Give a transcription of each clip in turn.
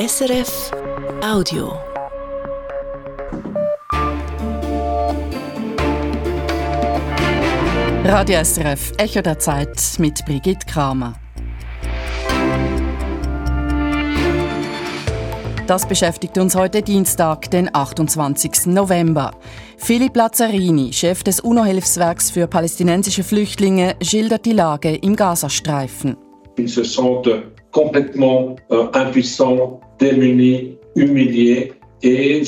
SRF Audio. Radio SRF Echo der Zeit mit Brigitte Kramer. Das beschäftigt uns heute Dienstag, den 28. November. Philipp Lazzarini, Chef des UNO-Hilfswerks für palästinensische Flüchtlinge, schildert die Lage im Gazastreifen. Ils se sentent complètement euh, impuissants, démunis, humiliés et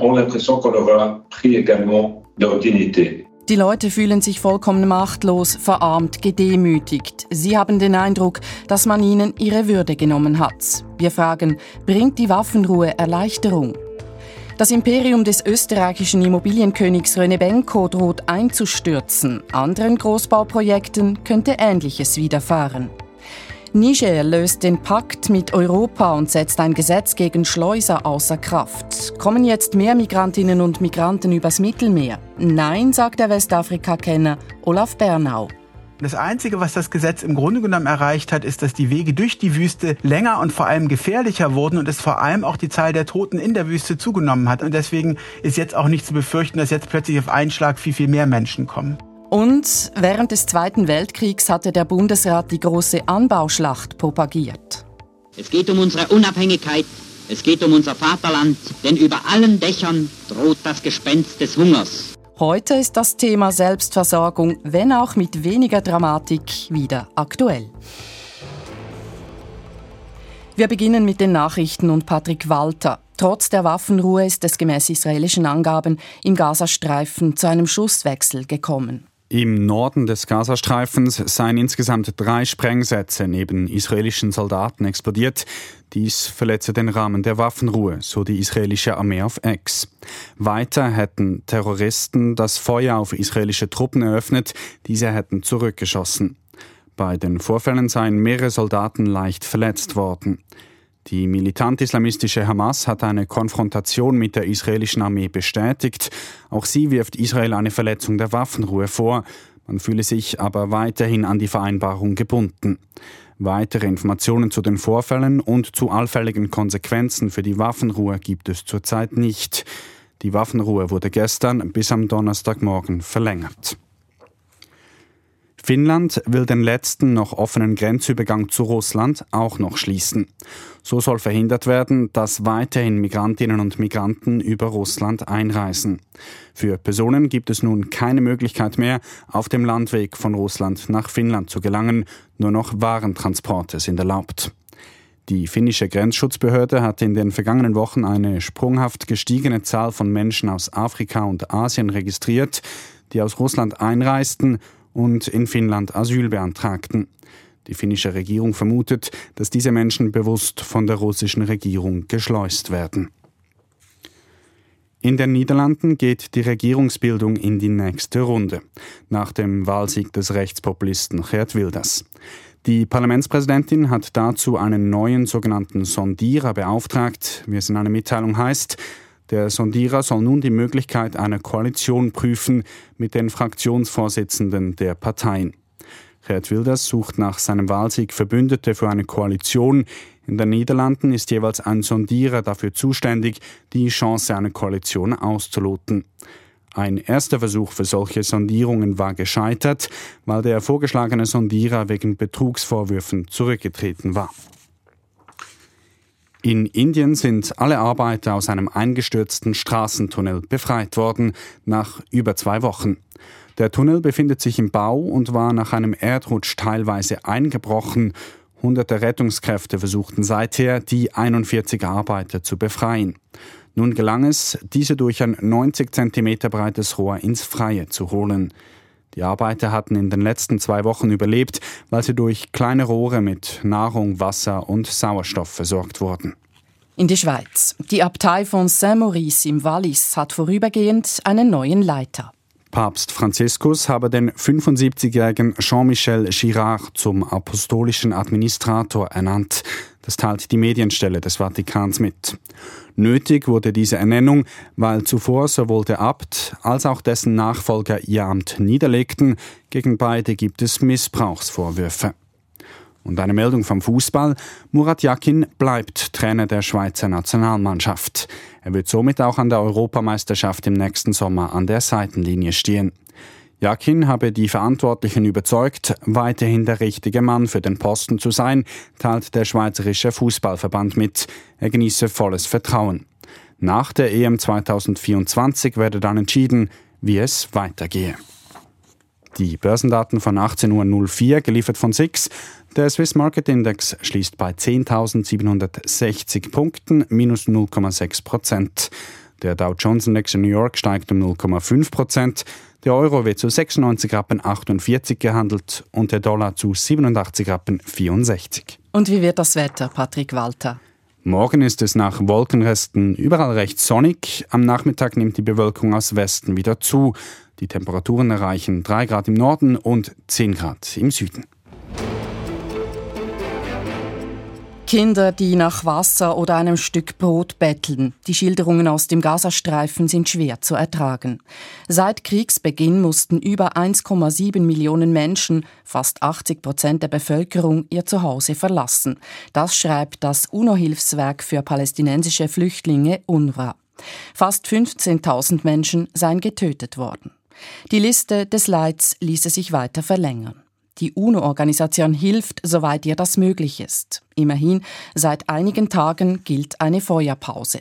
ont l'impression qu'on leur a pris également leur dignité. Die Leute fühlen sich vollkommen machtlos, verarmt, gedemütigt. Sie haben den Eindruck, dass man ihnen ihre Würde genommen hat. Wir fragen, bringt die Waffenruhe Erleichterung? Das Imperium des österreichischen Immobilienkönigs René Benko droht einzustürzen. Anderen Großbauprojekten könnte Ähnliches widerfahren. Niger löst den Pakt mit Europa und setzt ein Gesetz gegen Schleuser außer Kraft. Kommen jetzt mehr Migrantinnen und Migranten übers Mittelmeer? Nein, sagt der Westafrika-Kenner Olaf Bernau. Das Einzige, was das Gesetz im Grunde genommen erreicht hat, ist, dass die Wege durch die Wüste länger und vor allem gefährlicher wurden und es vor allem auch die Zahl der Toten in der Wüste zugenommen hat. Und deswegen ist jetzt auch nicht zu befürchten, dass jetzt plötzlich auf einen Schlag viel, viel mehr Menschen kommen. Und während des Zweiten Weltkriegs hatte der Bundesrat die große Anbauschlacht propagiert. Es geht um unsere Unabhängigkeit, es geht um unser Vaterland, denn über allen Dächern droht das Gespenst des Hungers. Heute ist das Thema Selbstversorgung, wenn auch mit weniger Dramatik, wieder aktuell. Wir beginnen mit den Nachrichten und Patrick Walter. Trotz der Waffenruhe ist es gemäß israelischen Angaben im Gazastreifen zu einem Schusswechsel gekommen. Im Norden des Gazastreifens seien insgesamt drei Sprengsätze neben israelischen Soldaten explodiert. Dies verletze den Rahmen der Waffenruhe, so die israelische Armee auf Ex. Weiter hätten Terroristen das Feuer auf israelische Truppen eröffnet, diese hätten zurückgeschossen. Bei den Vorfällen seien mehrere Soldaten leicht verletzt worden. Die militant-islamistische Hamas hat eine Konfrontation mit der israelischen Armee bestätigt. Auch sie wirft Israel eine Verletzung der Waffenruhe vor. Man fühle sich aber weiterhin an die Vereinbarung gebunden. Weitere Informationen zu den Vorfällen und zu allfälligen Konsequenzen für die Waffenruhe gibt es zurzeit nicht. Die Waffenruhe wurde gestern bis am Donnerstagmorgen verlängert. Finnland will den letzten noch offenen Grenzübergang zu Russland auch noch schließen. So soll verhindert werden, dass weiterhin Migrantinnen und Migranten über Russland einreisen. Für Personen gibt es nun keine Möglichkeit mehr, auf dem Landweg von Russland nach Finnland zu gelangen. Nur noch Warentransporte sind erlaubt. Die finnische Grenzschutzbehörde hat in den vergangenen Wochen eine sprunghaft gestiegene Zahl von Menschen aus Afrika und Asien registriert, die aus Russland einreisten und in Finnland Asyl beantragten. Die finnische Regierung vermutet, dass diese Menschen bewusst von der russischen Regierung geschleust werden. In den Niederlanden geht die Regierungsbildung in die nächste Runde, nach dem Wahlsieg des Rechtspopulisten Geert Wilders. Die Parlamentspräsidentin hat dazu einen neuen sogenannten Sondierer beauftragt, wie es in einer Mitteilung heißt. Der Sondierer soll nun die Möglichkeit einer Koalition prüfen mit den Fraktionsvorsitzenden der Parteien. Gerd Wilders sucht nach seinem Wahlsieg Verbündete für eine Koalition. In den Niederlanden ist jeweils ein Sondierer dafür zuständig, die Chance einer Koalition auszuloten. Ein erster Versuch für solche Sondierungen war gescheitert, weil der vorgeschlagene Sondierer wegen Betrugsvorwürfen zurückgetreten war. In Indien sind alle Arbeiter aus einem eingestürzten Straßentunnel befreit worden, nach über zwei Wochen. Der Tunnel befindet sich im Bau und war nach einem Erdrutsch teilweise eingebrochen. Hunderte Rettungskräfte versuchten seither, die 41 Arbeiter zu befreien. Nun gelang es, diese durch ein 90 cm breites Rohr ins Freie zu holen. Die Arbeiter hatten in den letzten zwei Wochen überlebt, weil sie durch kleine Rohre mit Nahrung, Wasser und Sauerstoff versorgt wurden. In die Schweiz. Die Abtei von Saint-Maurice im Wallis hat vorübergehend einen neuen Leiter. Papst Franziskus habe den 75-jährigen Jean-Michel Girard zum apostolischen Administrator ernannt. Das teilt die Medienstelle des Vatikans mit. Nötig wurde diese Ernennung, weil zuvor sowohl der Abt als auch dessen Nachfolger ihr Amt niederlegten. Gegen beide gibt es Missbrauchsvorwürfe. Und eine Meldung vom Fußball. Murat Yakin bleibt Trainer der Schweizer Nationalmannschaft. Er wird somit auch an der Europameisterschaft im nächsten Sommer an der Seitenlinie stehen. Jakin habe die Verantwortlichen überzeugt, weiterhin der richtige Mann für den Posten zu sein, teilt der Schweizerische Fußballverband mit. Er genieße volles Vertrauen. Nach der EM 2024 werde dann entschieden, wie es weitergehe. Die Börsendaten von 18.04 Uhr, geliefert von SIX. Der Swiss Market Index schließt bei 10.760 Punkten, minus 0,6 Prozent. Der Dow Jones Index in New York steigt um 0,5 Prozent. Der Euro wird zu 96 Rappen 48 gehandelt und der Dollar zu 87 Rappen 64. Und wie wird das Wetter, Patrick Walter? Morgen ist es nach Wolkenresten überall recht sonnig. Am Nachmittag nimmt die Bewölkung aus Westen wieder zu. Die Temperaturen erreichen 3 Grad im Norden und 10 Grad im Süden. Kinder, die nach Wasser oder einem Stück Brot betteln. Die Schilderungen aus dem Gazastreifen sind schwer zu ertragen. Seit Kriegsbeginn mussten über 1,7 Millionen Menschen, fast 80 Prozent der Bevölkerung, ihr Zuhause verlassen. Das schreibt das UNO-Hilfswerk für palästinensische Flüchtlinge UNRWA. Fast 15.000 Menschen seien getötet worden. Die Liste des Leids ließe sich weiter verlängern. Die UNO-Organisation hilft, soweit ihr das möglich ist. Immerhin, seit einigen Tagen gilt eine Feuerpause.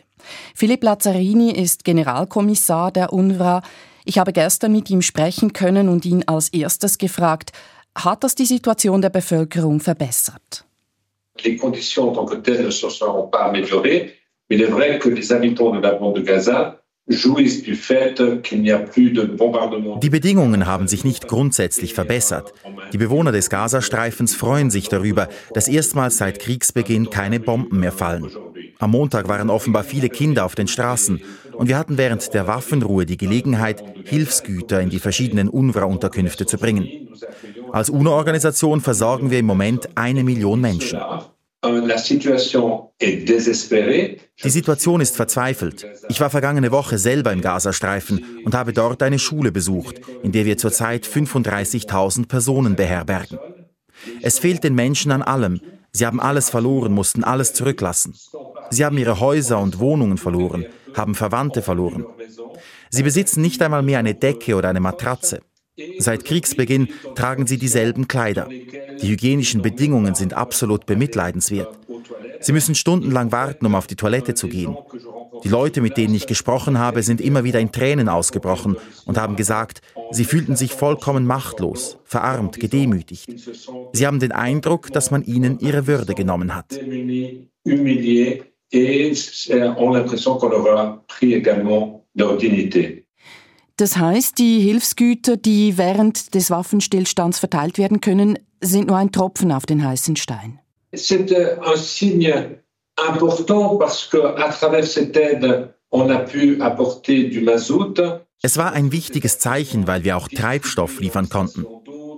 Philipp Lazzarini ist Generalkommissar der UNRWA. Ich habe gestern mit ihm sprechen können und ihn als erstes gefragt, hat das die Situation der Bevölkerung verbessert? Les conditions en tant que telles ne se seront pas améliorées, mais il est vrai que les habitants de la bande de Gaza die Bedingungen haben sich nicht grundsätzlich verbessert. Die Bewohner des Gazastreifens freuen sich darüber, dass erstmals seit Kriegsbeginn keine Bomben mehr fallen. Am Montag waren offenbar viele Kinder auf den Straßen und wir hatten während der Waffenruhe die Gelegenheit, Hilfsgüter in die verschiedenen UNRWA-Unterkünfte zu bringen. Als UNO-Organisation versorgen wir im Moment eine Million Menschen. Euh, Die Situation ist verzweifelt. Ich war vergangene Woche selber im Gazastreifen und habe dort eine Schule besucht, in der wir zurzeit 35.000 Personen beherbergen. Es fehlt den Menschen an allem. Sie haben alles verloren, mussten alles zurücklassen. Sie haben ihre Häuser und Wohnungen verloren, haben Verwandte verloren. Sie besitzen nicht einmal mehr eine Decke oder eine Matratze. Seit Kriegsbeginn tragen sie dieselben Kleider. Die hygienischen Bedingungen sind absolut bemitleidenswert. Sie müssen stundenlang warten, um auf die Toilette zu gehen. Die Leute, mit denen ich gesprochen habe, sind immer wieder in Tränen ausgebrochen und haben gesagt, sie fühlten sich vollkommen machtlos, verarmt, gedemütigt. Sie haben den Eindruck, dass man ihnen ihre Würde genommen hat. Et ont l'impression qu'on leur a pris également leur dignité. Das heißt, die Hilfsgüter, die während des Waffenstillstands verteilt werden können, sind nur ein Tropfen auf den heißen Stein. C'est euh, un signe important parce que à travers cette aide, on a pu apporter du mazout. Es war ein wichtiges Zeichen, weil wir auch Treibstoff liefern konnten.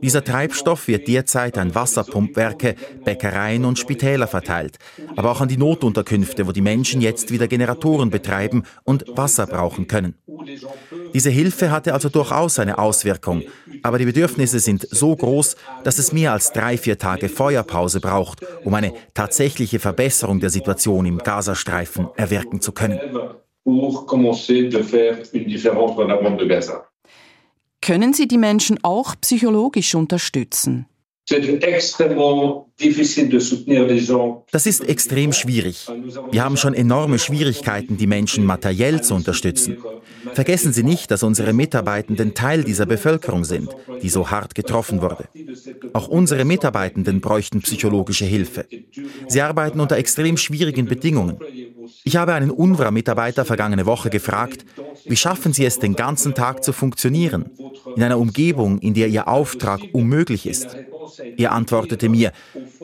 Dieser Treibstoff wird derzeit an Wasserpumpwerke, Bäckereien und Spitäler verteilt, aber auch an die Notunterkünfte, wo die Menschen jetzt wieder Generatoren betreiben und Wasser brauchen können. Diese Hilfe hatte also durchaus eine Auswirkung, aber die Bedürfnisse sind so groß, dass es mehr als drei, vier Tage Feuerpause braucht, um eine tatsächliche Verbesserung der Situation im Gazastreifen erwirken zu können. Können Sie die Menschen auch psychologisch unterstützen? Das ist extrem schwierig. Wir haben schon enorme Schwierigkeiten, die Menschen materiell zu unterstützen. Vergessen Sie nicht, dass unsere Mitarbeitenden Teil dieser Bevölkerung sind, die so hart getroffen wurde. Auch unsere Mitarbeitenden bräuchten psychologische Hilfe. Sie arbeiten unter extrem schwierigen Bedingungen. Ich habe einen UNRWA-Mitarbeiter vergangene Woche gefragt, wie schaffen Sie es, den ganzen Tag zu funktionieren, in einer Umgebung, in der Ihr Auftrag unmöglich ist? Er antwortete mir,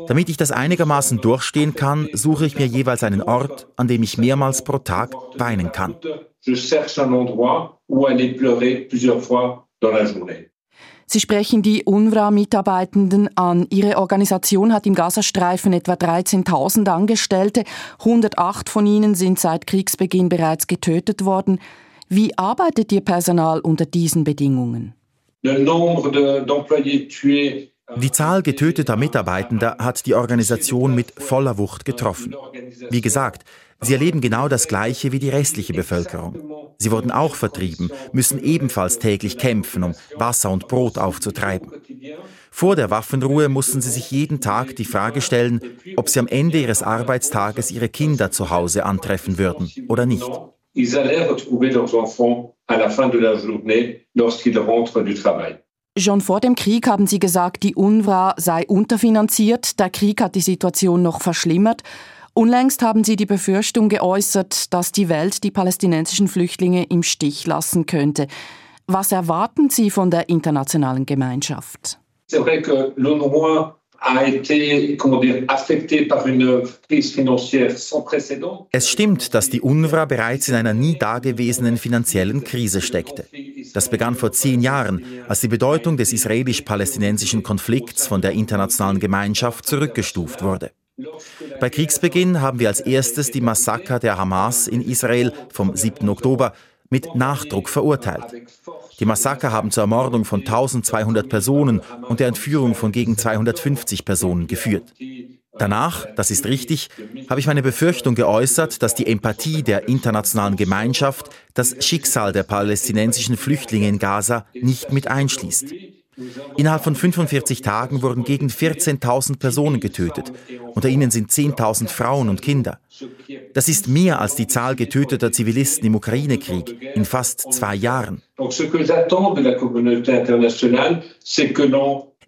damit ich das einigermaßen durchstehen kann, suche ich mir jeweils einen Ort, an dem ich mehrmals pro Tag weinen kann. Sie sprechen die UNRWA-Mitarbeitenden an. Ihre Organisation hat im Gazastreifen etwa 13.000 Angestellte. 108 von ihnen sind seit Kriegsbeginn bereits getötet worden. Wie arbeitet Ihr Personal unter diesen Bedingungen? Le nombre d'employés tués Die Zahl getöteter Mitarbeitender hat die Organisation mit voller Wucht getroffen. Wie gesagt, sie erleben genau das Gleiche wie die restliche Bevölkerung. Sie wurden auch vertrieben, müssen ebenfalls täglich kämpfen, um Wasser und Brot aufzutreiben. Vor der Waffenruhe mussten sie sich jeden Tag die Frage stellen, ob sie am Ende ihres Arbeitstages ihre Kinder zu Hause antreffen würden oder nicht. Ils allaient retrouver leurs enfants à la fin de la journée lorsqu'ils rentrent du travail. Schon vor dem Krieg haben Sie gesagt, die UNRWA sei unterfinanziert. Der Krieg hat die Situation noch verschlimmert. Unlängst haben Sie die Befürchtung geäußert, dass die Welt die palästinensischen Flüchtlinge im Stich lassen könnte. Was erwarten Sie von der internationalen Gemeinschaft? C'est vrai que l'UNRWA es stimmt, dass die UNRWA bereits in einer nie dagewesenen finanziellen Krise steckte. Das begann vor zehn Jahren, als die Bedeutung des israelisch-palästinensischen Konflikts von der internationalen Gemeinschaft zurückgestuft wurde. Bei Kriegsbeginn haben wir als erstes die Massaker der Hamas in Israel vom 7. Oktober mit Nachdruck verurteilt. Die Massaker haben zur Ermordung von 1200 Personen und der Entführung von gegen 250 Personen geführt. Danach, das ist richtig, habe ich meine Befürchtung geäußert, dass die Empathie der internationalen Gemeinschaft das Schicksal der palästinensischen Flüchtlinge in Gaza nicht mit einschließt. Innerhalb von 45 Tagen wurden gegen 14.000 Personen getötet. Unter ihnen sind 10.000 Frauen und Kinder. Das ist mehr als die Zahl getöteter Zivilisten im Ukraine-Krieg in fast zwei Jahren.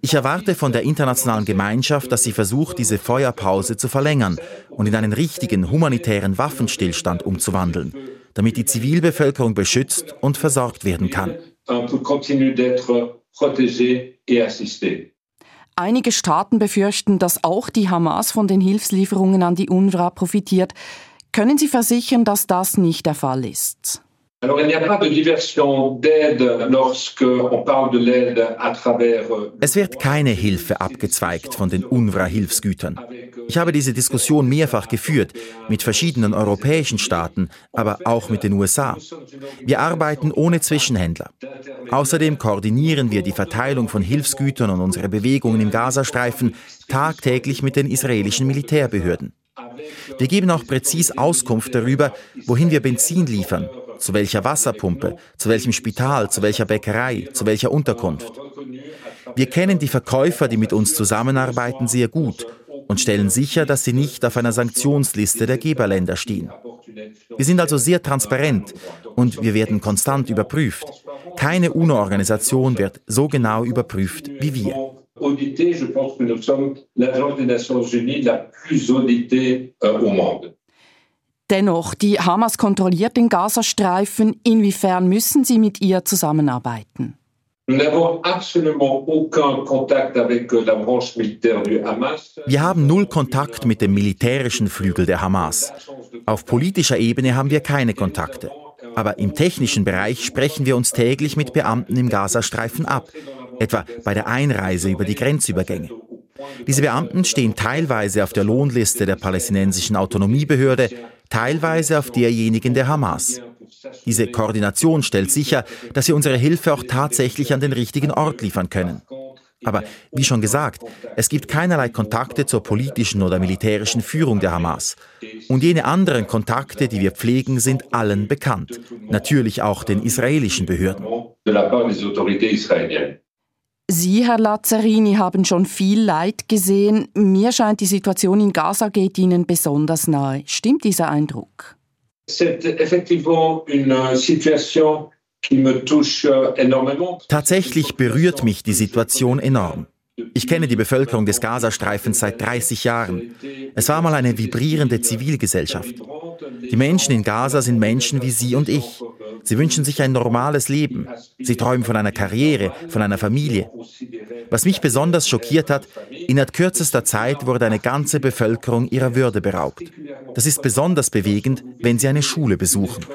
Ich erwarte von der internationalen Gemeinschaft, dass sie versucht, diese Feuerpause zu verlängern und in einen richtigen humanitären Waffenstillstand umzuwandeln, damit die Zivilbevölkerung beschützt und versorgt werden kann protéger et assister. Einige Staaten befürchten, dass auch die Hamas von den Hilfslieferungen an die UNRWA profitiert. Können Sie versichern, dass das nicht der Fall ist? Alors. Euh, es wird keine Hilfe abgezweigt von den UNRWA-Hilfsgütern. Ich habe diese Diskussion mehrfach geführt mit verschiedenen europäischen Staaten, aber auch mit den USA. Wir arbeiten ohne Zwischenhändler. Außerdem koordinieren wir die Verteilung von Hilfsgütern und unsere Bewegungen im Gazastreifen tagtäglich mit den israelischen Militärbehörden. Wir geben auch präzis Auskunft darüber, wohin wir Benzin liefern zu welcher Wasserpumpe, zu welchem Spital, zu welcher Bäckerei, zu welcher Unterkunft. Wir kennen die Verkäufer, die mit uns zusammenarbeiten, sehr gut und stellen sicher, dass sie nicht auf einer Sanktionsliste der Geberländer stehen. Wir sind also sehr transparent und wir werden konstant überprüft. Keine UNO-Organisation wird so genau überprüft wie wir. Je pense que nous sommes l'agence des Nations Unies la plus auditée euh, au monde. Dennoch, die Hamas kontrolliert den Gazastreifen. Inwiefern müssen Sie mit ihr zusammenarbeiten? Wir haben null Kontakt mit dem militärischen Flügel der Hamas. Auf politischer Ebene haben wir keine Kontakte. Aber im technischen Bereich sprechen wir uns täglich mit Beamten im Gazastreifen ab, etwa bei der Einreise über die Grenzübergänge. Diese Beamten stehen teilweise auf der Lohnliste der palästinensischen Autonomiebehörde, teilweise auf derjenigen der Hamas. Diese Koordination stellt sicher, dass wir unsere Hilfe auch tatsächlich an den richtigen Ort liefern können. Aber wie schon gesagt, es gibt keinerlei Kontakte zur politischen oder militärischen Führung der Hamas. Und jene anderen Kontakte, die wir pflegen, sind allen bekannt. Natürlich auch den israelischen Behörden. Sie, Herr Lazzarini, haben schon viel Leid gesehen. Mir scheint, die Situation in Gaza geht Ihnen besonders nahe. Stimmt dieser Eindruck? Tatsächlich berührt mich die Situation enorm. Ich kenne die Bevölkerung des Gazastreifens seit 30 Jahren. Es war mal eine vibrierende Zivilgesellschaft. Die Menschen in Gaza sind Menschen wie Sie und ich. Sie wünschen sich ein normales Leben. Sie träumen von einer Karriere, von einer Familie. Was mich besonders schockiert hat, innerhalb kürzester Zeit wurde eine ganze Bevölkerung ihrer Würde beraubt. Das ist besonders bewegend, wenn sie eine Schule besuchen.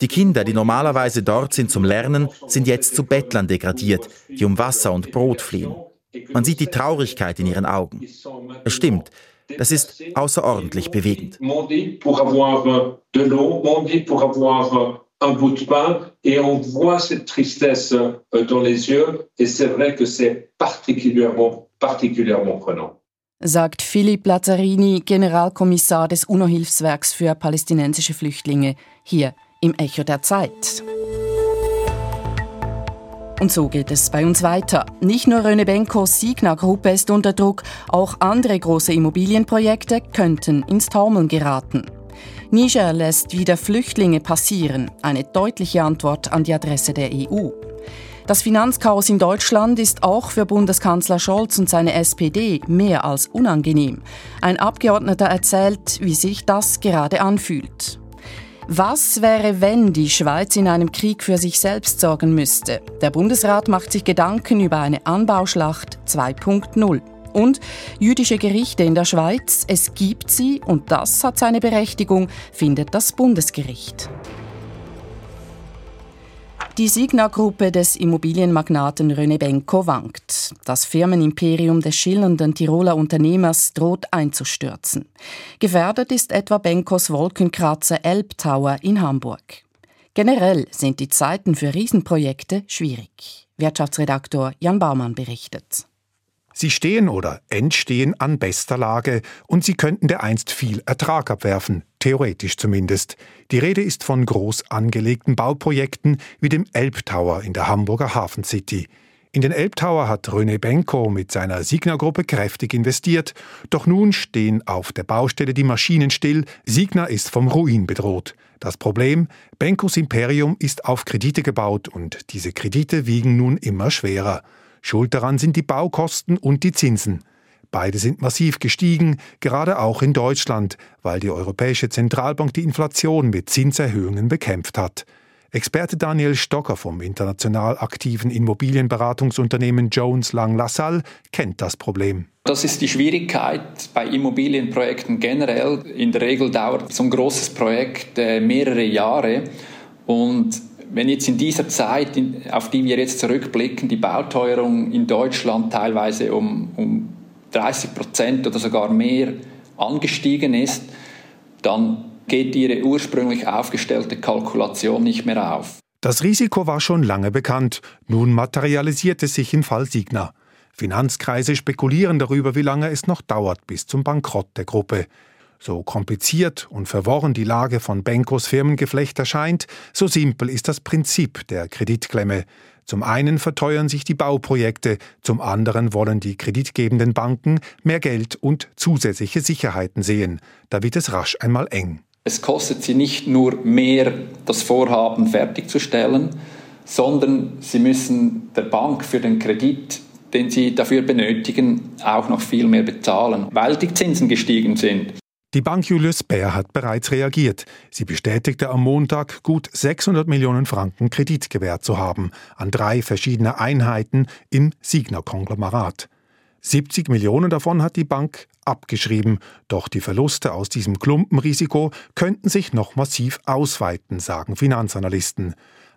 Die Kinder, die normalerweise dort sind zum Lernen, sind jetzt zu Bettlern degradiert, die um Wasser und Brot fliehen. Man sieht die Traurigkeit in ihren Augen. Es stimmt, das ist außerordentlich bewegend. Sagt Philipp Lazzarini, Generalkommissar des UNO-Hilfswerks für palästinensische Flüchtlinge, hier im Echo der Zeit. Und so geht es bei uns weiter. Nicht nur Röne Benkos Signa-Gruppe ist unter Druck, auch andere große Immobilienprojekte könnten ins Taumeln geraten. Niger lässt wieder Flüchtlinge passieren, eine deutliche Antwort an die Adresse der EU. Das Finanzchaos in Deutschland ist auch für Bundeskanzler Scholz und seine SPD mehr als unangenehm. Ein Abgeordneter erzählt, wie sich das gerade anfühlt. Was wäre, wenn die Schweiz in einem Krieg für sich selbst sorgen müsste? Der Bundesrat macht sich Gedanken über eine Anbauschlacht 2.0. Und jüdische Gerichte in der Schweiz, es gibt sie und das hat seine Berechtigung, findet das Bundesgericht. Die Signa-Gruppe des Immobilienmagnaten René Benko wankt. Das Firmenimperium des schillernden Tiroler Unternehmers droht einzustürzen. Gefährdet ist etwa Benkos Wolkenkratzer Elbtower in Hamburg. Generell sind die Zeiten für Riesenprojekte schwierig. Wirtschaftsredaktor Jan Baumann berichtet. Sie stehen oder entstehen an bester Lage und sie könnten dereinst viel Ertrag abwerfen, theoretisch zumindest. Die Rede ist von groß angelegten Bauprojekten wie dem Elbtower in der Hamburger Hafen City. In den Elbtower hat René Benko mit seiner Signa-Gruppe kräftig investiert, doch nun stehen auf der Baustelle die Maschinen still, Signa ist vom Ruin bedroht. Das Problem, Benkos Imperium ist auf Kredite gebaut und diese Kredite wiegen nun immer schwerer. Schuld daran sind die Baukosten und die Zinsen. Beide sind massiv gestiegen, gerade auch in Deutschland, weil die Europäische Zentralbank die Inflation mit Zinserhöhungen bekämpft hat. Experte Daniel Stocker vom international aktiven Immobilienberatungsunternehmen Jones Lang LaSalle kennt das Problem. Das ist die Schwierigkeit bei Immobilienprojekten generell. In der Regel dauert so ein großes Projekt äh, mehrere Jahre und wenn jetzt in dieser Zeit, auf die wir jetzt zurückblicken, die Bauteuerung in Deutschland teilweise um, um 30 Prozent oder sogar mehr angestiegen ist, dann geht ihre ursprünglich aufgestellte Kalkulation nicht mehr auf. Das Risiko war schon lange bekannt. Nun materialisiert es sich im Fall Signa. Finanzkreise spekulieren darüber, wie lange es noch dauert bis zum Bankrott der Gruppe. So kompliziert und verworren die Lage von Benkos Firmengeflecht erscheint, so simpel ist das Prinzip der Kreditklemme. Zum einen verteuern sich die Bauprojekte, zum anderen wollen die kreditgebenden Banken mehr Geld und zusätzliche Sicherheiten sehen. Da wird es rasch einmal eng. Es kostet sie nicht nur mehr, das Vorhaben fertigzustellen, sondern sie müssen der Bank für den Kredit, den sie dafür benötigen, auch noch viel mehr bezahlen, weil die Zinsen gestiegen sind. Die Bank Julius Baer hat bereits reagiert. Sie bestätigte am Montag, gut 600 Millionen Franken Kredit gewährt zu haben an drei verschiedene Einheiten im Signa-Konglomerat. 70 Millionen davon hat die Bank abgeschrieben, doch die Verluste aus diesem Klumpenrisiko könnten sich noch massiv ausweiten, sagen Finanzanalysten.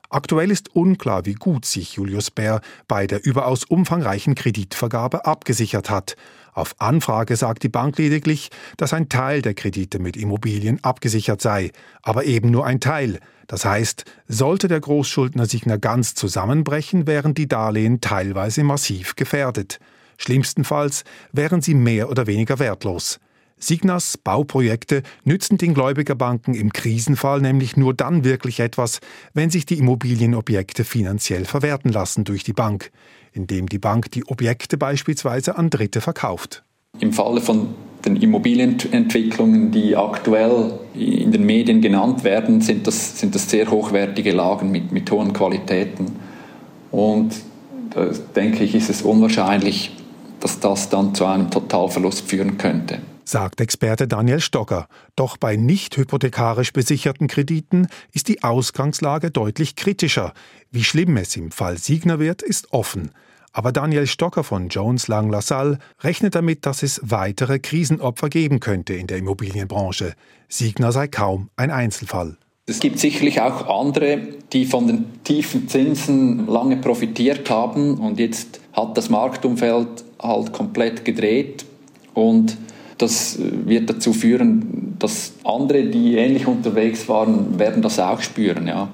Aktuell ist unklar, wie gut sich Julius Baer bei der überaus umfangreichen Kreditvergabe abgesichert hat. Auf Anfrage sagt die Bank lediglich, dass ein Teil der Kredite mit Immobilien abgesichert sei, aber eben nur ein Teil. Das heißt, sollte der Großschuldner Signer ganz zusammenbrechen, wären die Darlehen teilweise massiv gefährdet. Schlimmstenfalls wären sie mehr oder weniger wertlos. Signas Bauprojekte nützen den Gläubigerbanken im Krisenfall nämlich nur dann wirklich etwas, wenn sich die Immobilienobjekte finanziell verwerten lassen durch die Bank indem die Bank die Objekte beispielsweise an Dritte verkauft. Im Falle von den Immobilienentwicklungen, die aktuell in den Medien genannt werden, sind das, sind das sehr hochwertige Lagen mit, mit hohen Qualitäten. Und da denke ich, ist es unwahrscheinlich, dass das dann zu einem Totalverlust führen könnte sagt Experte Daniel Stocker. Doch bei nicht hypothekarisch besicherten Krediten ist die Ausgangslage deutlich kritischer. Wie schlimm es im Fall Signer wird, ist offen. Aber Daniel Stocker von Jones Lang LaSalle rechnet damit, dass es weitere Krisenopfer geben könnte in der Immobilienbranche. Signer sei kaum ein Einzelfall. Es gibt sicherlich auch andere, die von den tiefen Zinsen lange profitiert haben und jetzt hat das Marktumfeld halt komplett gedreht und das wird dazu führen, dass andere, die ähnlich unterwegs waren, werden das auch spüren, ja.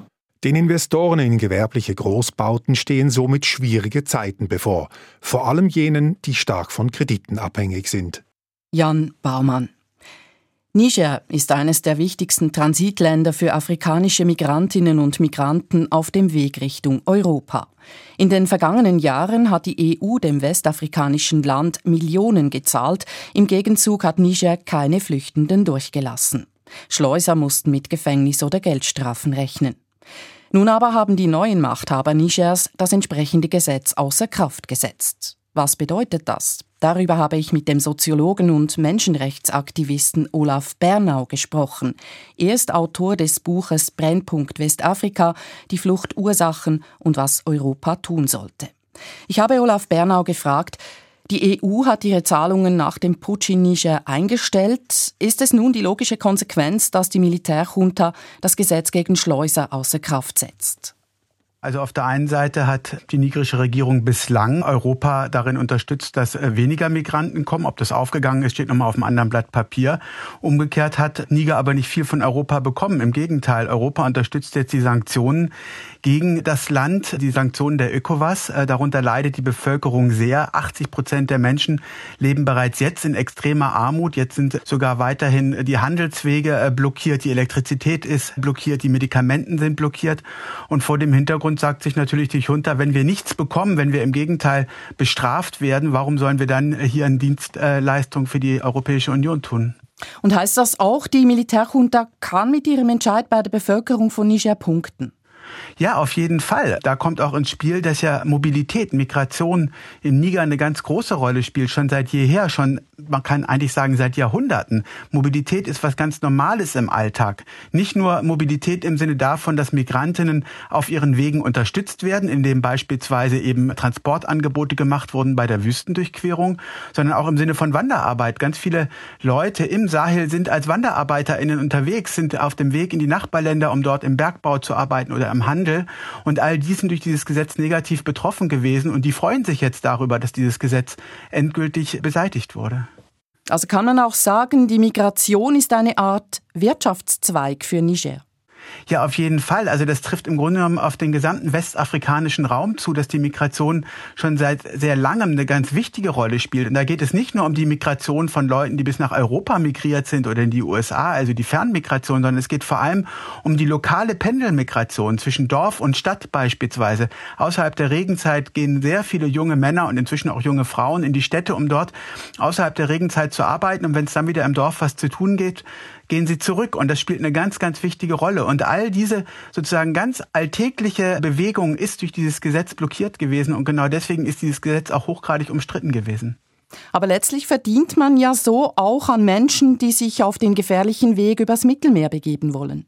Den Investoren in gewerbliche Großbauten stehen somit schwierige Zeiten bevor, vor allem jenen, die stark von Krediten abhängig sind. Jan Baumann. Niger ist eines der wichtigsten Transitländer für afrikanische Migrantinnen und Migranten auf dem Weg Richtung Europa. In den vergangenen Jahren hat die EU dem westafrikanischen Land Millionen gezahlt, im Gegenzug hat Niger keine Flüchtenden durchgelassen. Schleuser mussten mit Gefängnis oder Geldstrafen rechnen. Nun aber haben die neuen Machthaber Nigers das entsprechende Gesetz außer Kraft gesetzt. Was bedeutet das? Darüber habe ich mit dem Soziologen und Menschenrechtsaktivisten Olaf Bernau gesprochen. Er ist Autor des Buches Brennpunkt Westafrika, die Fluchtursachen und was Europa tun sollte. Ich habe Olaf Bernau gefragt, die EU hat ihre Zahlungen nach dem Putsch in Niger eingestellt. Ist es nun die logische Konsequenz, dass die Militärjunta das Gesetz gegen Schleuser außer Kraft setzt? Also auf der einen Seite hat die nigerische Regierung bislang Europa darin unterstützt, dass äh, weniger Migranten kommen. Ob das aufgegangen ist, steht nochmal auf einem anderen Blatt Papier. Umgekehrt hat Niger aber nicht viel von Europa bekommen. Im Gegenteil, Europa unterstützt jetzt die Sanktionen gegen das Land, die Sanktionen der ECOWAS. Äh, darunter leidet die Bevölkerung sehr. 80 Prozent der Menschen leben bereits jetzt in extremer Armut. Jetzt sind sogar weiterhin die Handelswege äh, blockiert, die Elektrizität ist blockiert, die Medikamenten sind blockiert. Und vor dem Hintergrund sagt sich natürlich die Junta, wenn wir nichts bekommen, wenn wir im Gegenteil bestraft werden, warum sollen wir dann hier eine Dienstleistung für die Europäische Union tun? Und heißt das auch, die Militärjunta kann mit ihrem Entscheid bei der Bevölkerung von Niger punkten? Ja, auf jeden Fall. Da kommt auch ins Spiel, dass ja Mobilität, Migration im Niger eine ganz große Rolle spielt, schon seit jeher, schon, man kann eigentlich sagen, seit Jahrhunderten. Mobilität ist was ganz Normales im Alltag. Nicht nur Mobilität im Sinne davon, dass Migrantinnen auf ihren Wegen unterstützt werden, indem beispielsweise eben Transportangebote gemacht wurden bei der Wüstendurchquerung, sondern auch im Sinne von Wanderarbeit. Ganz viele Leute im Sahel sind als WanderarbeiterInnen unterwegs, sind auf dem Weg in die Nachbarländer, um dort im Bergbau zu arbeiten oder im Handel. Und all die sind durch dieses Gesetz negativ betroffen gewesen und die freuen sich jetzt darüber, dass dieses Gesetz endgültig beseitigt wurde. Also kann man auch sagen, die Migration ist eine Art Wirtschaftszweig für Niger. Ja, auf jeden Fall. Also das trifft im Grunde genommen auf den gesamten westafrikanischen Raum zu, dass die Migration schon seit sehr langem eine ganz wichtige Rolle spielt. Und da geht es nicht nur um die Migration von Leuten, die bis nach Europa migriert sind oder in die USA, also die Fernmigration, sondern es geht vor allem um die lokale Pendelmigration zwischen Dorf und Stadt beispielsweise. Außerhalb der Regenzeit gehen sehr viele junge Männer und inzwischen auch junge Frauen in die Städte, um dort außerhalb der Regenzeit zu arbeiten. Und wenn es dann wieder im Dorf was zu tun geht, gehen sie zurück. Und das spielt eine ganz, ganz wichtige Rolle. Und all diese sozusagen ganz alltägliche Bewegung ist durch dieses Gesetz blockiert gewesen. Und genau deswegen ist dieses Gesetz auch hochgradig umstritten gewesen. Aber letztlich verdient man ja so auch an Menschen, die sich auf den gefährlichen Weg übers Mittelmeer begeben wollen.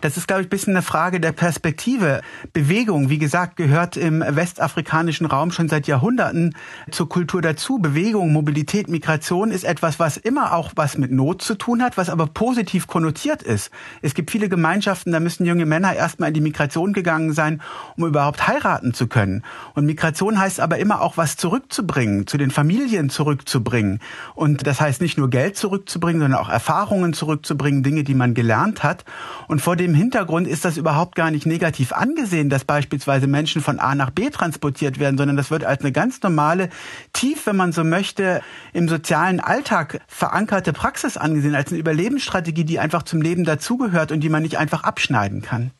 Das ist, glaube ich, ein bisschen eine Frage der Perspektive. Bewegung, wie gesagt, gehört im westafrikanischen Raum schon seit Jahrhunderten zur Kultur dazu. Bewegung, Mobilität, Migration ist etwas, was immer auch was mit Not zu tun hat, was aber positiv konnotiert ist. Es gibt viele Gemeinschaften, da müssen junge Männer erstmal in die Migration gegangen sein, um überhaupt heiraten zu können. Und Migration heißt aber immer auch was zurückzubringen, zu den Familien zurückzubringen. Und das heißt nicht nur Geld zurückzubringen, sondern auch Erfahrungen zurückzubringen, Dinge, die man gelernt hat. Und und vor dem Hintergrund ist das überhaupt gar nicht negativ angesehen, dass beispielsweise Menschen von A nach B transportiert werden, sondern das wird als eine ganz normale, tief, wenn man so möchte, im sozialen Alltag verankerte Praxis angesehen, als eine Überlebensstrategie, die einfach zum Leben dazugehört und die man nicht einfach abschneiden kann.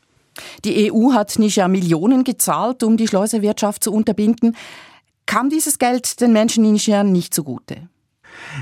Die EU hat Niger Millionen gezahlt, um die Schleuserwirtschaft zu unterbinden. Kam dieses Geld den Menschen in Niger nicht zugute?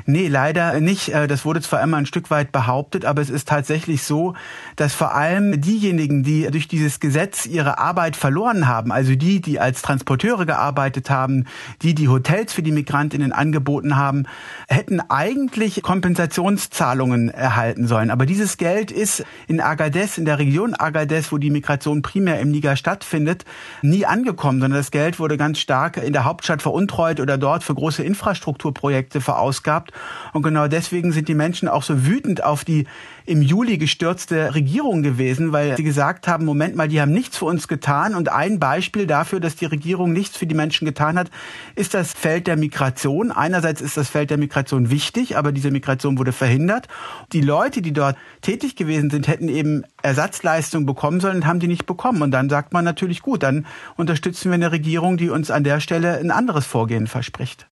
Nee, leider nicht. Äh, das wurde zwar immer ein Stück weit behauptet, aber es ist tatsächlich so, dass vor allem diejenigen, die durch dieses Gesetz ihre Arbeit verloren haben, also die, die als Transporteure gearbeitet haben, die, die Hotels für die Migrantinnen angeboten haben, hätten eigentlich Kompensationszahlungen erhalten sollen. Aber dieses Geld ist in Agadez, in der Region Agadez, wo die Migration primär im Niger stattfindet, nie angekommen, sondern das Geld wurde ganz stark in der Hauptstadt veruntreut oder dort für große Infrastrukturprojekte verausgabt gehabt. Und genau deswegen sind die Menschen auch so wütend auf die im Juli gestürzte Regierung gewesen, weil sie gesagt haben, Moment mal, die haben nichts für uns getan. Und ein Beispiel dafür, dass die Regierung nichts für die Menschen getan hat, ist das Feld der Migration. Einerseits ist das Feld der Migration wichtig, aber diese Migration wurde verhindert. Die Leute, die dort tätig gewesen sind, hätten eben Ersatzleistungen bekommen sollen und haben die nicht bekommen. Und dann sagt man natürlich gut, dann unterstützen wir eine Regierung, die uns an der Stelle ein anderes Vorgehen verspricht.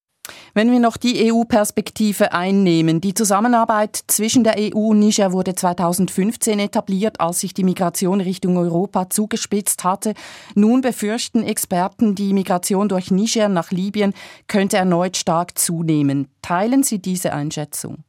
Wenn wir noch die EU-Perspektive einnehmen, die Zusammenarbeit zwischen der EU und Niger wurde 2015 etabliert, als sich die Migration Richtung Europa zugespitzt hatte. Nun befürchten Experten, die Migration durch Niger nach Libyen könnte erneut stark zunehmen. Teilen Sie diese Einschätzung?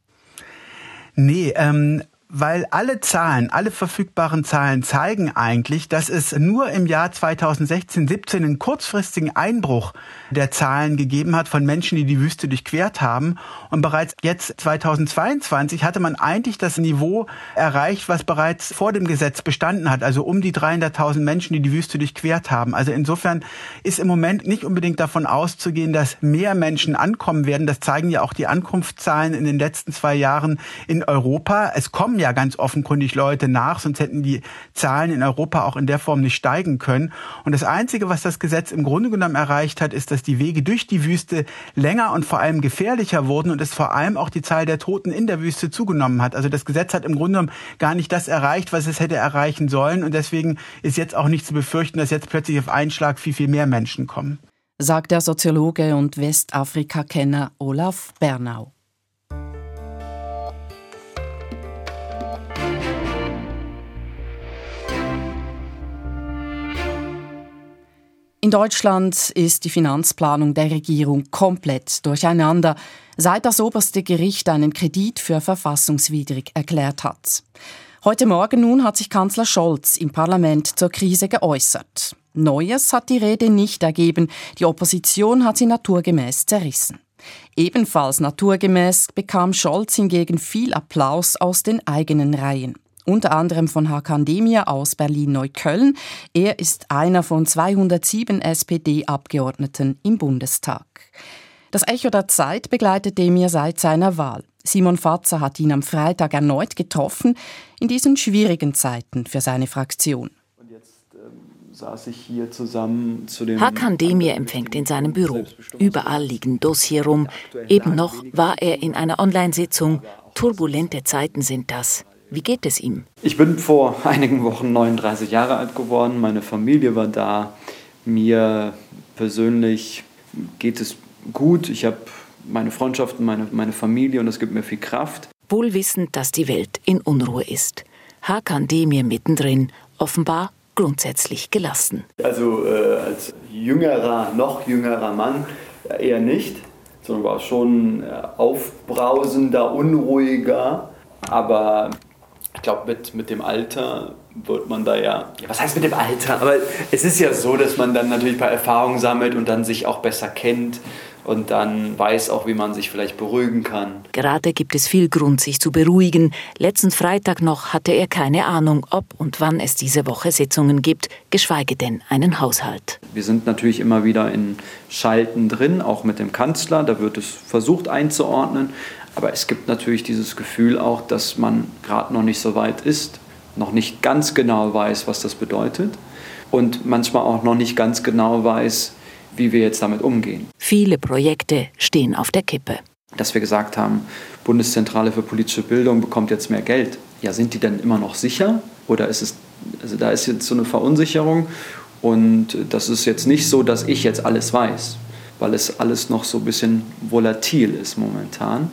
Nee, ähm, weil alle Zahlen, alle verfügbaren Zahlen zeigen eigentlich, dass es nur im Jahr 2016, 17 einen kurzfristigen Einbruch der Zahlen gegeben hat von Menschen, die die Wüste durchquert haben. Und bereits jetzt 2022 hatte man eigentlich das Niveau erreicht, was bereits vor dem Gesetz bestanden hat. Also um die 300.000 Menschen, die die Wüste durchquert haben. Also insofern ist im Moment nicht unbedingt davon auszugehen, dass mehr Menschen ankommen werden. Das zeigen ja auch die Ankunftszahlen in den letzten zwei Jahren in Europa. Es kommen kommen ja ganz offenkundig Leute nach, sonst hätten die Zahlen in Europa auch in der Form nicht steigen können. Und das Einzige, was das Gesetz im Grunde genommen erreicht hat, ist, dass die Wege durch die Wüste länger und vor allem gefährlicher wurden und es vor allem auch die Zahl der Toten in der Wüste zugenommen hat. Also das Gesetz hat im Grunde genommen gar nicht das erreicht, was es hätte erreichen sollen. Und deswegen ist jetzt auch nicht zu befürchten, dass jetzt plötzlich auf einen Schlag viel, viel mehr Menschen kommen. Sagt der Soziologe und Westafrika-Kenner Olaf Bernau. In Deutschland ist die Finanzplanung der Regierung komplett durcheinander, seit das oberste Gericht einen Kredit für verfassungswidrig erklärt hat. Heute Morgen nun hat sich Kanzler Scholz im Parlament zur Krise geäußert. Neues hat die Rede nicht ergeben, die Opposition hat sie naturgemäß zerrissen. Ebenfalls naturgemäß bekam Scholz hingegen viel Applaus aus den eigenen Reihen unter anderem von Hakan Demir aus Berlin-Neukölln. Er ist einer von 207 SPD-Abgeordneten im Bundestag. Das Echo der Zeit begleitet Demir seit seiner Wahl. Simon Fatzer hat ihn am Freitag erneut getroffen, in diesen schwierigen Zeiten für seine Fraktion. Und jetzt ähm, saß ich hier zusammen zu dem. Hakan Demir empfängt in seinem Büro. Überall liegen Dossier rum. Eben noch war er in einer Online-Sitzung. Turbulente Zeiten sind das. Wie geht es ihm? Ich bin vor einigen Wochen 39 Jahre alt geworden. Meine Familie war da. Mir persönlich geht es gut. Ich habe meine Freundschaften, meine, meine Familie und das gibt mir viel Kraft. Wohl wissend, dass die Welt in Unruhe ist. Hakan Demir mittendrin, offenbar grundsätzlich gelassen. Also äh, als jüngerer, noch jüngerer Mann eher nicht, sondern war schon äh, aufbrausender, unruhiger. Aber ich glaube, mit, mit dem Alter wird man da ja, ja, was heißt mit dem Alter? Aber es ist ja so, dass man dann natürlich bei Erfahrung sammelt und dann sich auch besser kennt und dann weiß auch, wie man sich vielleicht beruhigen kann. Gerade gibt es viel Grund, sich zu beruhigen. Letzten Freitag noch hatte er keine Ahnung, ob und wann es diese Woche Sitzungen gibt, geschweige denn einen Haushalt. Wir sind natürlich immer wieder in Schalten drin, auch mit dem Kanzler. Da wird es versucht einzuordnen. Aber es gibt natürlich dieses Gefühl auch, dass man gerade noch nicht so weit ist, noch nicht ganz genau weiß, was das bedeutet und manchmal auch noch nicht ganz genau weiß, wie wir jetzt damit umgehen. Viele Projekte stehen auf der Kippe. Dass wir gesagt haben, Bundeszentrale für politische Bildung bekommt jetzt mehr Geld. Ja, sind die denn immer noch sicher? Oder ist es, also da ist jetzt so eine Verunsicherung und das ist jetzt nicht so, dass ich jetzt alles weiß, weil es alles noch so ein bisschen volatil ist momentan.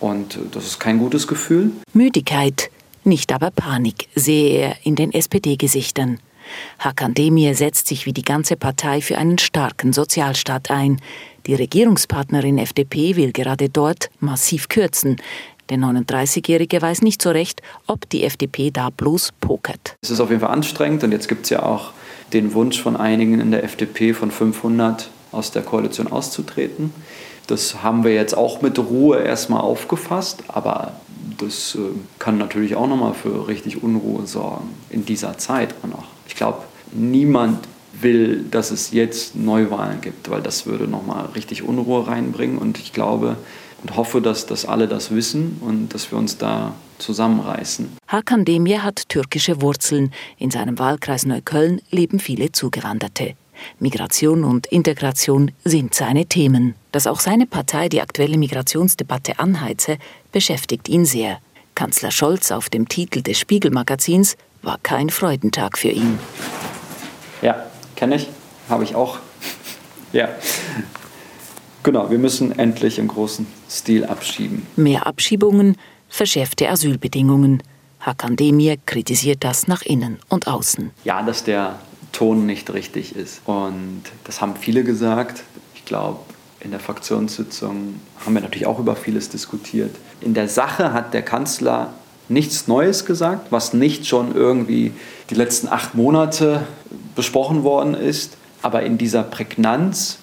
Und das ist kein gutes Gefühl. Müdigkeit, nicht aber Panik, sehe er in den SPD-Gesichtern. Hakan Demir setzt sich wie die ganze Partei für einen starken Sozialstaat ein. Die Regierungspartnerin FDP will gerade dort massiv kürzen. Der 39-Jährige weiß nicht so recht, ob die FDP da bloß pokert. Es ist auf jeden Fall anstrengend und jetzt gibt es ja auch den Wunsch von einigen in der FDP von 500 aus der Koalition auszutreten. Das haben wir jetzt auch mit Ruhe erstmal aufgefasst, aber das äh, kann natürlich auch nochmal für richtig Unruhe sorgen in dieser Zeit auch noch. Ich glaube, niemand will, dass es jetzt Neuwahlen gibt, weil das würde nochmal richtig Unruhe reinbringen und ich glaube, und hoffe, dass, dass alle das wissen und dass wir uns da zusammenreißen. Hakan Demir hat türkische Wurzeln. In seinem Wahlkreis Neukölln leben viele Zugewanderte. Migration und Integration sind seine Themen. Dass auch seine Partei die aktuelle Migrationsdebatte anheize, beschäftigt ihn sehr. Kanzler Scholz auf dem Titel des Spiegelmagazins war kein Freudentag für ihn. Ja, kenne ich, habe ich auch. ja. Genau, wir müssen endlich im großen Stil abschieben. Mehr Abschiebungen, verschärfte Asylbedingungen. Hakan Demir kritisiert das nach innen und außen. Ja, dass der Ton nicht richtig ist. Und das haben viele gesagt. Ich glaube, in der Fraktionssitzung haben wir natürlich auch über vieles diskutiert. In der Sache hat der Kanzler nichts Neues gesagt, was nicht schon irgendwie die letzten acht Monate besprochen worden ist. Aber in dieser Prägnanz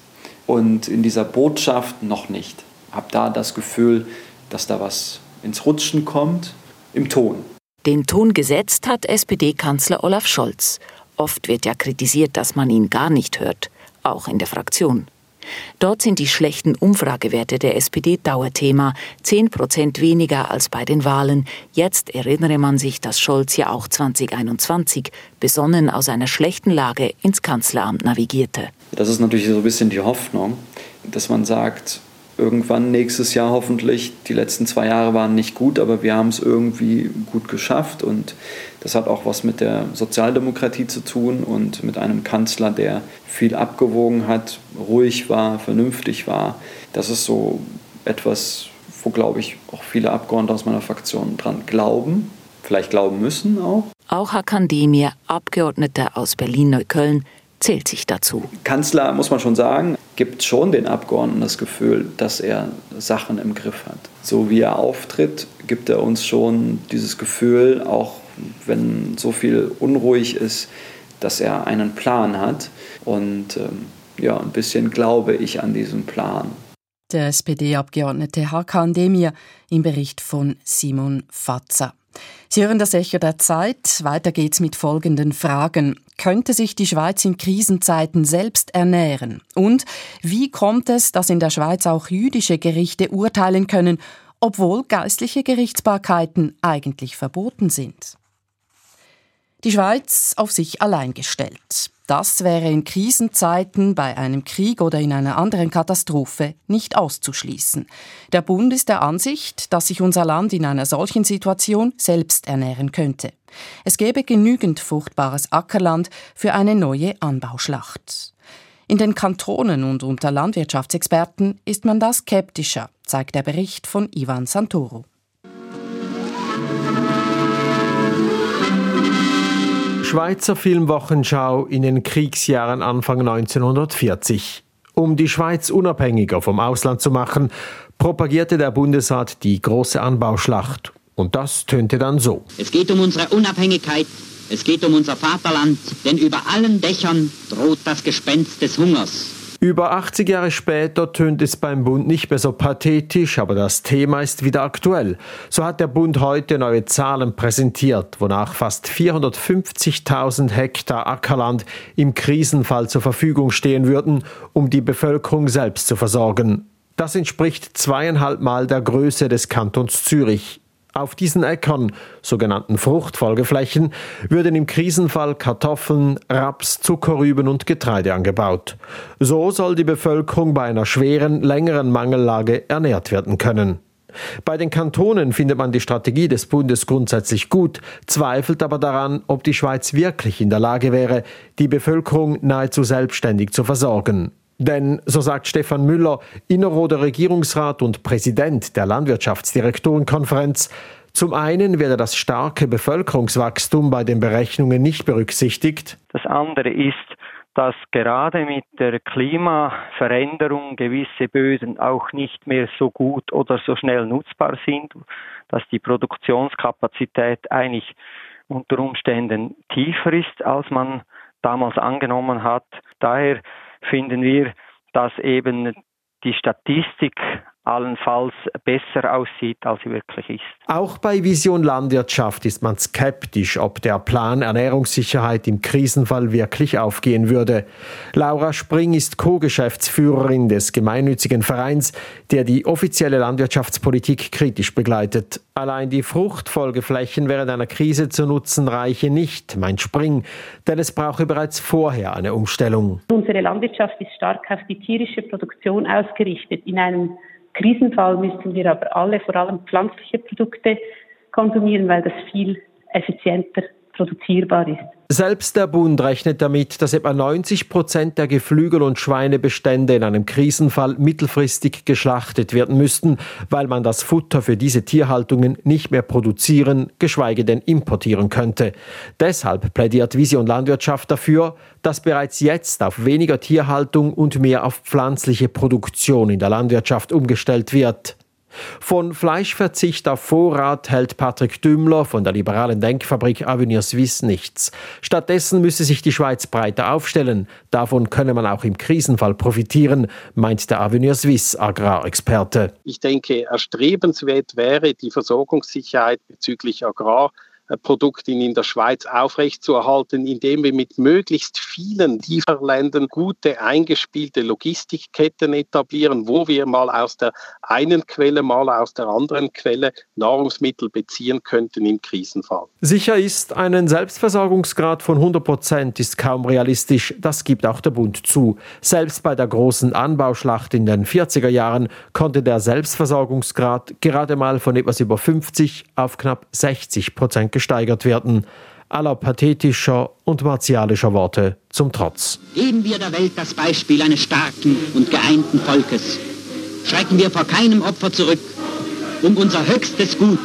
und in dieser Botschaft noch nicht. Ich habe da das Gefühl, dass da was ins Rutschen kommt im Ton. Den Ton gesetzt hat SPD-Kanzler Olaf Scholz. Oft wird ja kritisiert, dass man ihn gar nicht hört, auch in der Fraktion. Dort sind die schlechten Umfragewerte der SPD Dauerthema, zehn Prozent weniger als bei den Wahlen. Jetzt erinnere man sich, dass Scholz ja auch 2021 besonnen aus einer schlechten Lage ins Kanzleramt navigierte. Das ist natürlich so ein bisschen die Hoffnung, dass man sagt, irgendwann nächstes Jahr hoffentlich, die letzten zwei Jahre waren nicht gut, aber wir haben es irgendwie gut geschafft und das hat auch was mit der Sozialdemokratie zu tun und mit einem Kanzler, der viel abgewogen hat, ruhig war, vernünftig war. Das ist so etwas, wo, glaube ich, auch viele Abgeordnete aus meiner Fraktion dran glauben, vielleicht glauben müssen auch. Auch Hakan Demir, Abgeordneter aus Berlin-Neukölln, zählt sich dazu. Kanzler, muss man schon sagen, gibt schon den Abgeordneten das Gefühl, dass er Sachen im Griff hat. So wie er auftritt, gibt er uns schon dieses Gefühl, auch wenn so viel unruhig ist, dass er einen Plan hat. Und ähm, ja, ein bisschen glaube ich an diesen Plan. Der SPD-Abgeordnete Hakan Demir im Bericht von Simon Fatzer. Sie hören das Echo der Zeit. Weiter geht's mit folgenden Fragen. Könnte sich die Schweiz in Krisenzeiten selbst ernähren? Und wie kommt es, dass in der Schweiz auch jüdische Gerichte urteilen können, obwohl geistliche Gerichtsbarkeiten eigentlich verboten sind? Die Schweiz auf sich allein gestellt. Das wäre in Krisenzeiten, bei einem Krieg oder in einer anderen Katastrophe nicht auszuschließen. Der Bund ist der Ansicht, dass sich unser Land in einer solchen Situation selbst ernähren könnte. Es gäbe genügend fruchtbares Ackerland für eine neue Anbauschlacht. In den Kantonen und unter Landwirtschaftsexperten ist man da skeptischer, zeigt der Bericht von Ivan Santoro. Schweizer Filmwochenschau in den Kriegsjahren Anfang 1940. Um die Schweiz unabhängiger vom Ausland zu machen, propagierte der Bundesrat die große Anbauschlacht. Und das tönte dann so. Es geht um unsere Unabhängigkeit, es geht um unser Vaterland, denn über allen Dächern droht das Gespenst des Hungers. Über 80 Jahre später tönt es beim Bund nicht mehr so pathetisch, aber das Thema ist wieder aktuell. So hat der Bund heute neue Zahlen präsentiert, wonach fast 450.000 Hektar Ackerland im Krisenfall zur Verfügung stehen würden, um die Bevölkerung selbst zu versorgen. Das entspricht zweieinhalb Mal der Größe des Kantons Zürich. Auf diesen Äckern, sogenannten Fruchtfolgeflächen, würden im Krisenfall Kartoffeln, Raps, Zuckerrüben und Getreide angebaut. So soll die Bevölkerung bei einer schweren, längeren Mangellage ernährt werden können. Bei den Kantonen findet man die Strategie des Bundes grundsätzlich gut, zweifelt aber daran, ob die Schweiz wirklich in der Lage wäre, die Bevölkerung nahezu selbstständig zu versorgen. Denn, so sagt Stefan Müller, Innerrhoder Regierungsrat und Präsident der Landwirtschaftsdirektorenkonferenz, zum einen werde das starke Bevölkerungswachstum bei den Berechnungen nicht berücksichtigt. Das andere ist, dass gerade mit der Klimaveränderung gewisse Böden auch nicht mehr so gut oder so schnell nutzbar sind, dass die Produktionskapazität eigentlich unter Umständen tiefer ist, als man damals angenommen hat. Daher finden wir, dass eben die Statistik allenfalls besser aussieht, als sie wirklich ist. Auch bei Vision Landwirtschaft ist man skeptisch, ob der Plan Ernährungssicherheit im Krisenfall wirklich aufgehen würde. Laura Spring ist Co-Geschäftsführerin des gemeinnützigen Vereins, der die offizielle Landwirtschaftspolitik kritisch begleitet. Allein die Fruchtfolgeflächen während einer Krise zu nutzen reiche nicht, meint Spring, denn es brauche bereits vorher eine Umstellung. Unsere Landwirtschaft ist stark auf die tierische Produktion ausgerichtet. In einem Krisenfall müssten wir aber alle vor allem pflanzliche Produkte konsumieren, weil das viel effizienter produzierbar ist. Selbst der Bund rechnet damit, dass etwa 90 Prozent der Geflügel- und Schweinebestände in einem Krisenfall mittelfristig geschlachtet werden müssten, weil man das Futter für diese Tierhaltungen nicht mehr produzieren, geschweige denn importieren könnte. Deshalb plädiert Vision Landwirtschaft dafür, dass bereits jetzt auf weniger Tierhaltung und mehr auf pflanzliche Produktion in der Landwirtschaft umgestellt wird. Von Fleischverzicht auf Vorrat hält Patrick Dümmler von der liberalen Denkfabrik Avenir Suisse nichts. Stattdessen müsse sich die Schweiz breiter aufstellen. Davon könne man auch im Krisenfall profitieren, meint der Avenir Suisse Agrarexperte. Ich denke, erstrebenswert wäre die Versorgungssicherheit bezüglich Agrar Produkte in der Schweiz aufrechtzuerhalten, indem wir mit möglichst vielen Lieferländern gute eingespielte Logistikketten etablieren, wo wir mal aus der einen Quelle, mal aus der anderen Quelle Nahrungsmittel beziehen könnten im Krisenfall. Sicher ist, einen Selbstversorgungsgrad von 100 Prozent ist kaum realistisch. Das gibt auch der Bund zu. Selbst bei der großen Anbauschlacht in den 40er Jahren konnte der Selbstversorgungsgrad gerade mal von etwas über 50 auf knapp 60 Prozent gesteigert werden. Aller pathetischer und martialischer Worte zum Trotz. Geben wir der Welt das Beispiel eines starken und geeinten Volkes. Schrecken wir vor keinem Opfer zurück, um unser höchstes Gut,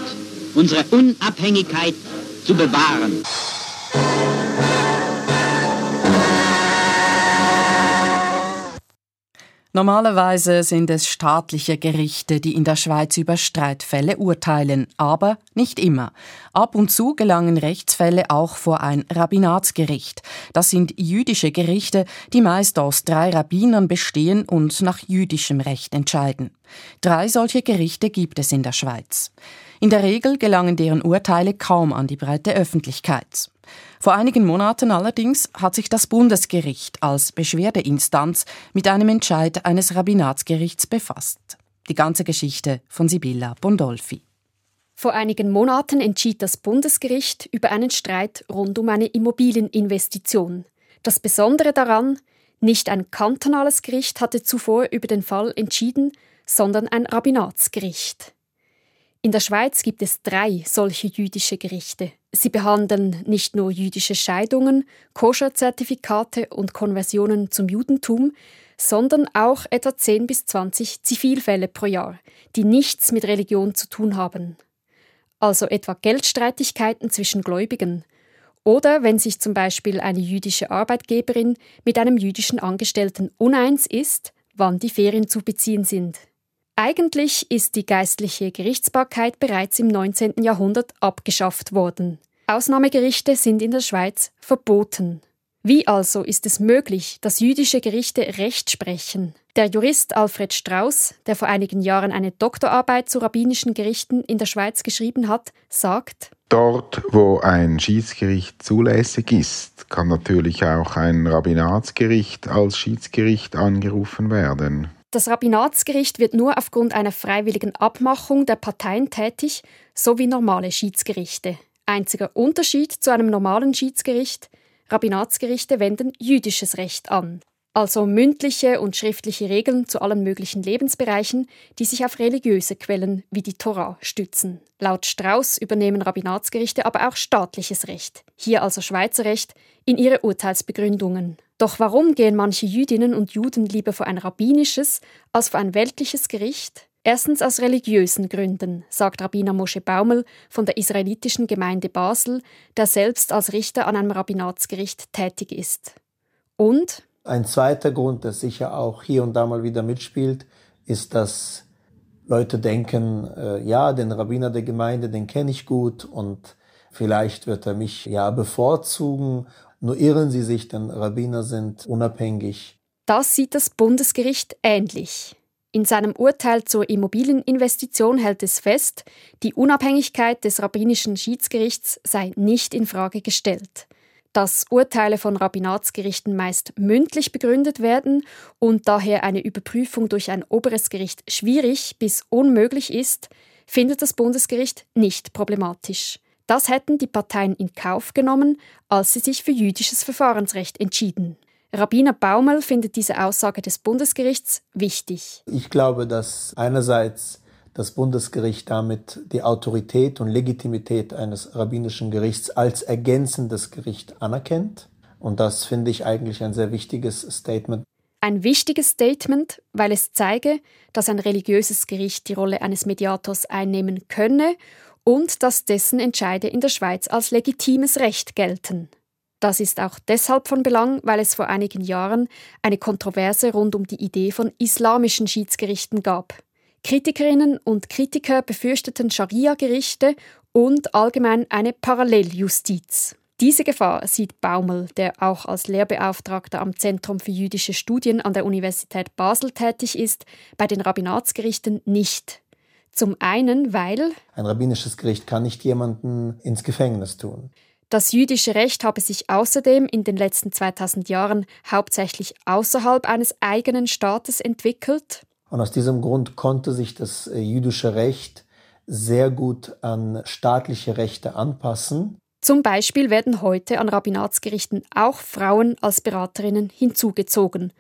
unsere Unabhängigkeit zu bewahren. Normalerweise sind es staatliche Gerichte, die in der Schweiz über Streitfälle urteilen, aber nicht immer. Ab und zu gelangen Rechtsfälle auch vor ein Rabbinatsgericht. Das sind jüdische Gerichte, die meist aus drei Rabbinern bestehen und nach jüdischem Recht entscheiden. Drei solche Gerichte gibt es in der Schweiz. In der Regel gelangen deren Urteile kaum an die breite Öffentlichkeit. Vor einigen Monaten allerdings hat sich das Bundesgericht als Beschwerdeinstanz mit einem Entscheid eines Rabbinatsgerichts befasst. Die ganze Geschichte von Sibylla Bondolfi. Vor einigen Monaten entschied das Bundesgericht über einen Streit rund um eine Immobilieninvestition. Das Besondere daran, nicht ein kantonales Gericht hatte zuvor über den Fall entschieden, sondern ein Rabbinatsgericht. In der Schweiz gibt es drei solche jüdische Gerichte. Sie behandeln nicht nur jüdische Scheidungen, Koscher-Zertifikate und Konversionen zum Judentum, sondern auch etwa 10 bis 20 Zivilfälle pro Jahr, die nichts mit Religion zu tun haben. Also etwa Geldstreitigkeiten zwischen Gläubigen. Oder wenn sich zum Beispiel eine jüdische Arbeitgeberin mit einem jüdischen Angestellten uneins ist, wann die Ferien zu beziehen sind. Eigentlich ist die geistliche Gerichtsbarkeit bereits im 19. Jahrhundert abgeschafft worden. Ausnahmegerichte sind in der Schweiz verboten. Wie also ist es möglich, dass jüdische Gerichte Recht sprechen? Der Jurist Alfred Strauß, der vor einigen Jahren eine Doktorarbeit zu rabbinischen Gerichten in der Schweiz geschrieben hat, sagt, Dort, wo ein Schiedsgericht zulässig ist, kann natürlich auch ein Rabbinatsgericht als Schiedsgericht angerufen werden. Das Rabbinatsgericht wird nur aufgrund einer freiwilligen Abmachung der Parteien tätig, so wie normale Schiedsgerichte. Einziger Unterschied zu einem normalen Schiedsgericht, Rabbinatsgerichte wenden jüdisches Recht an also mündliche und schriftliche Regeln zu allen möglichen Lebensbereichen, die sich auf religiöse Quellen wie die Tora stützen. Laut Strauß übernehmen Rabbinatsgerichte aber auch staatliches Recht, hier also Schweizer Recht, in ihre Urteilsbegründungen. Doch warum gehen manche Jüdinnen und Juden lieber vor ein rabbinisches als vor ein weltliches Gericht? Erstens aus religiösen Gründen, sagt Rabbiner Moshe Baumel von der israelitischen Gemeinde Basel, der selbst als Richter an einem Rabbinatsgericht tätig ist. Und ein zweiter Grund, der sicher auch hier und da mal wieder mitspielt, ist, dass Leute denken, äh, ja, den Rabbiner der Gemeinde, den kenne ich gut und vielleicht wird er mich ja bevorzugen. Nur irren sie sich, denn Rabbiner sind unabhängig. Das sieht das Bundesgericht ähnlich. In seinem Urteil zur Immobilieninvestition hält es fest, die Unabhängigkeit des rabbinischen Schiedsgerichts sei nicht in Frage gestellt. Dass Urteile von Rabbinatsgerichten meist mündlich begründet werden und daher eine Überprüfung durch ein oberes Gericht schwierig bis unmöglich ist, findet das Bundesgericht nicht problematisch. Das hätten die Parteien in Kauf genommen, als sie sich für jüdisches Verfahrensrecht entschieden. Rabbiner Baumel findet diese Aussage des Bundesgerichts wichtig. Ich glaube, dass einerseits das Bundesgericht damit die Autorität und Legitimität eines rabbinischen Gerichts als ergänzendes Gericht anerkennt. Und das finde ich eigentlich ein sehr wichtiges Statement. Ein wichtiges Statement, weil es zeige, dass ein religiöses Gericht die Rolle eines Mediators einnehmen könne und dass dessen Entscheide in der Schweiz als legitimes Recht gelten. Das ist auch deshalb von Belang, weil es vor einigen Jahren eine Kontroverse rund um die Idee von islamischen Schiedsgerichten gab. Kritikerinnen und Kritiker befürchteten Scharia-Gerichte und allgemein eine Paralleljustiz. Diese Gefahr sieht Baumel, der auch als Lehrbeauftragter am Zentrum für jüdische Studien an der Universität Basel tätig ist, bei den Rabbinatsgerichten nicht. Zum einen, weil ein rabbinisches Gericht kann nicht jemanden ins Gefängnis tun. Das jüdische Recht habe sich außerdem in den letzten 2000 Jahren hauptsächlich außerhalb eines eigenen Staates entwickelt. Und aus diesem Grund konnte sich das äh, jüdische Recht sehr gut an staatliche Rechte anpassen. Zum Beispiel werden heute an Rabbinatsgerichten auch Frauen als Beraterinnen hinzugezogen,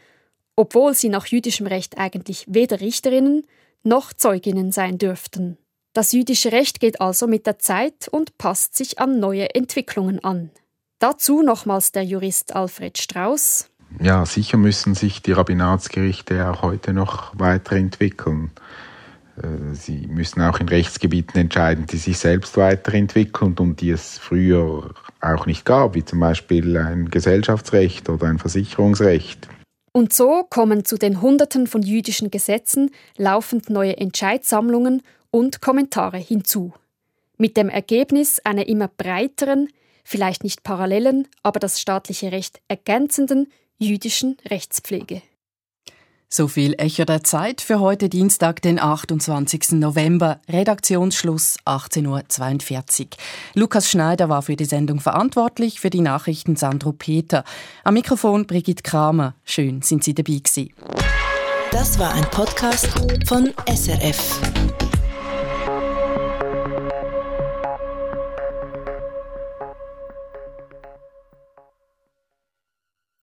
obwohl sie nach jüdischem Recht eigentlich weder Richterinnen noch Zeuginnen sein dürften. Das jüdische Recht geht also mit der Zeit und passt sich an neue Entwicklungen an. Dazu nochmals der Jurist Alfred Strauß. Ja, sicher müssen sich die Rabbinatsgerichte auch heute noch weiterentwickeln. Äh, sie müssen auch in Rechtsgebieten entscheiden, die sich selbst weiterentwickeln und die es früher auch nicht gab, wie zum Beispiel ein Gesellschaftsrecht oder ein Versicherungsrecht. Und so kommen zu den Hunderten von jüdischen Gesetzen laufend neue Entscheidsammlungen und Kommentare hinzu. Mit dem Ergebnis einer immer breiteren, vielleicht nicht parallelen, aber das staatliche Recht ergänzenden jüdischen Rechtspflege. So viel Echo der Zeit für heute Dienstag, den 28. November. Redaktionsschluss 18.42 Uhr. Lukas Schneider war für die Sendung verantwortlich, für die Nachrichten Sandro Peter. Am Mikrofon Brigitte Kramer. Schön sind Sie dabei gewesen. Das war ein Podcast von SRF.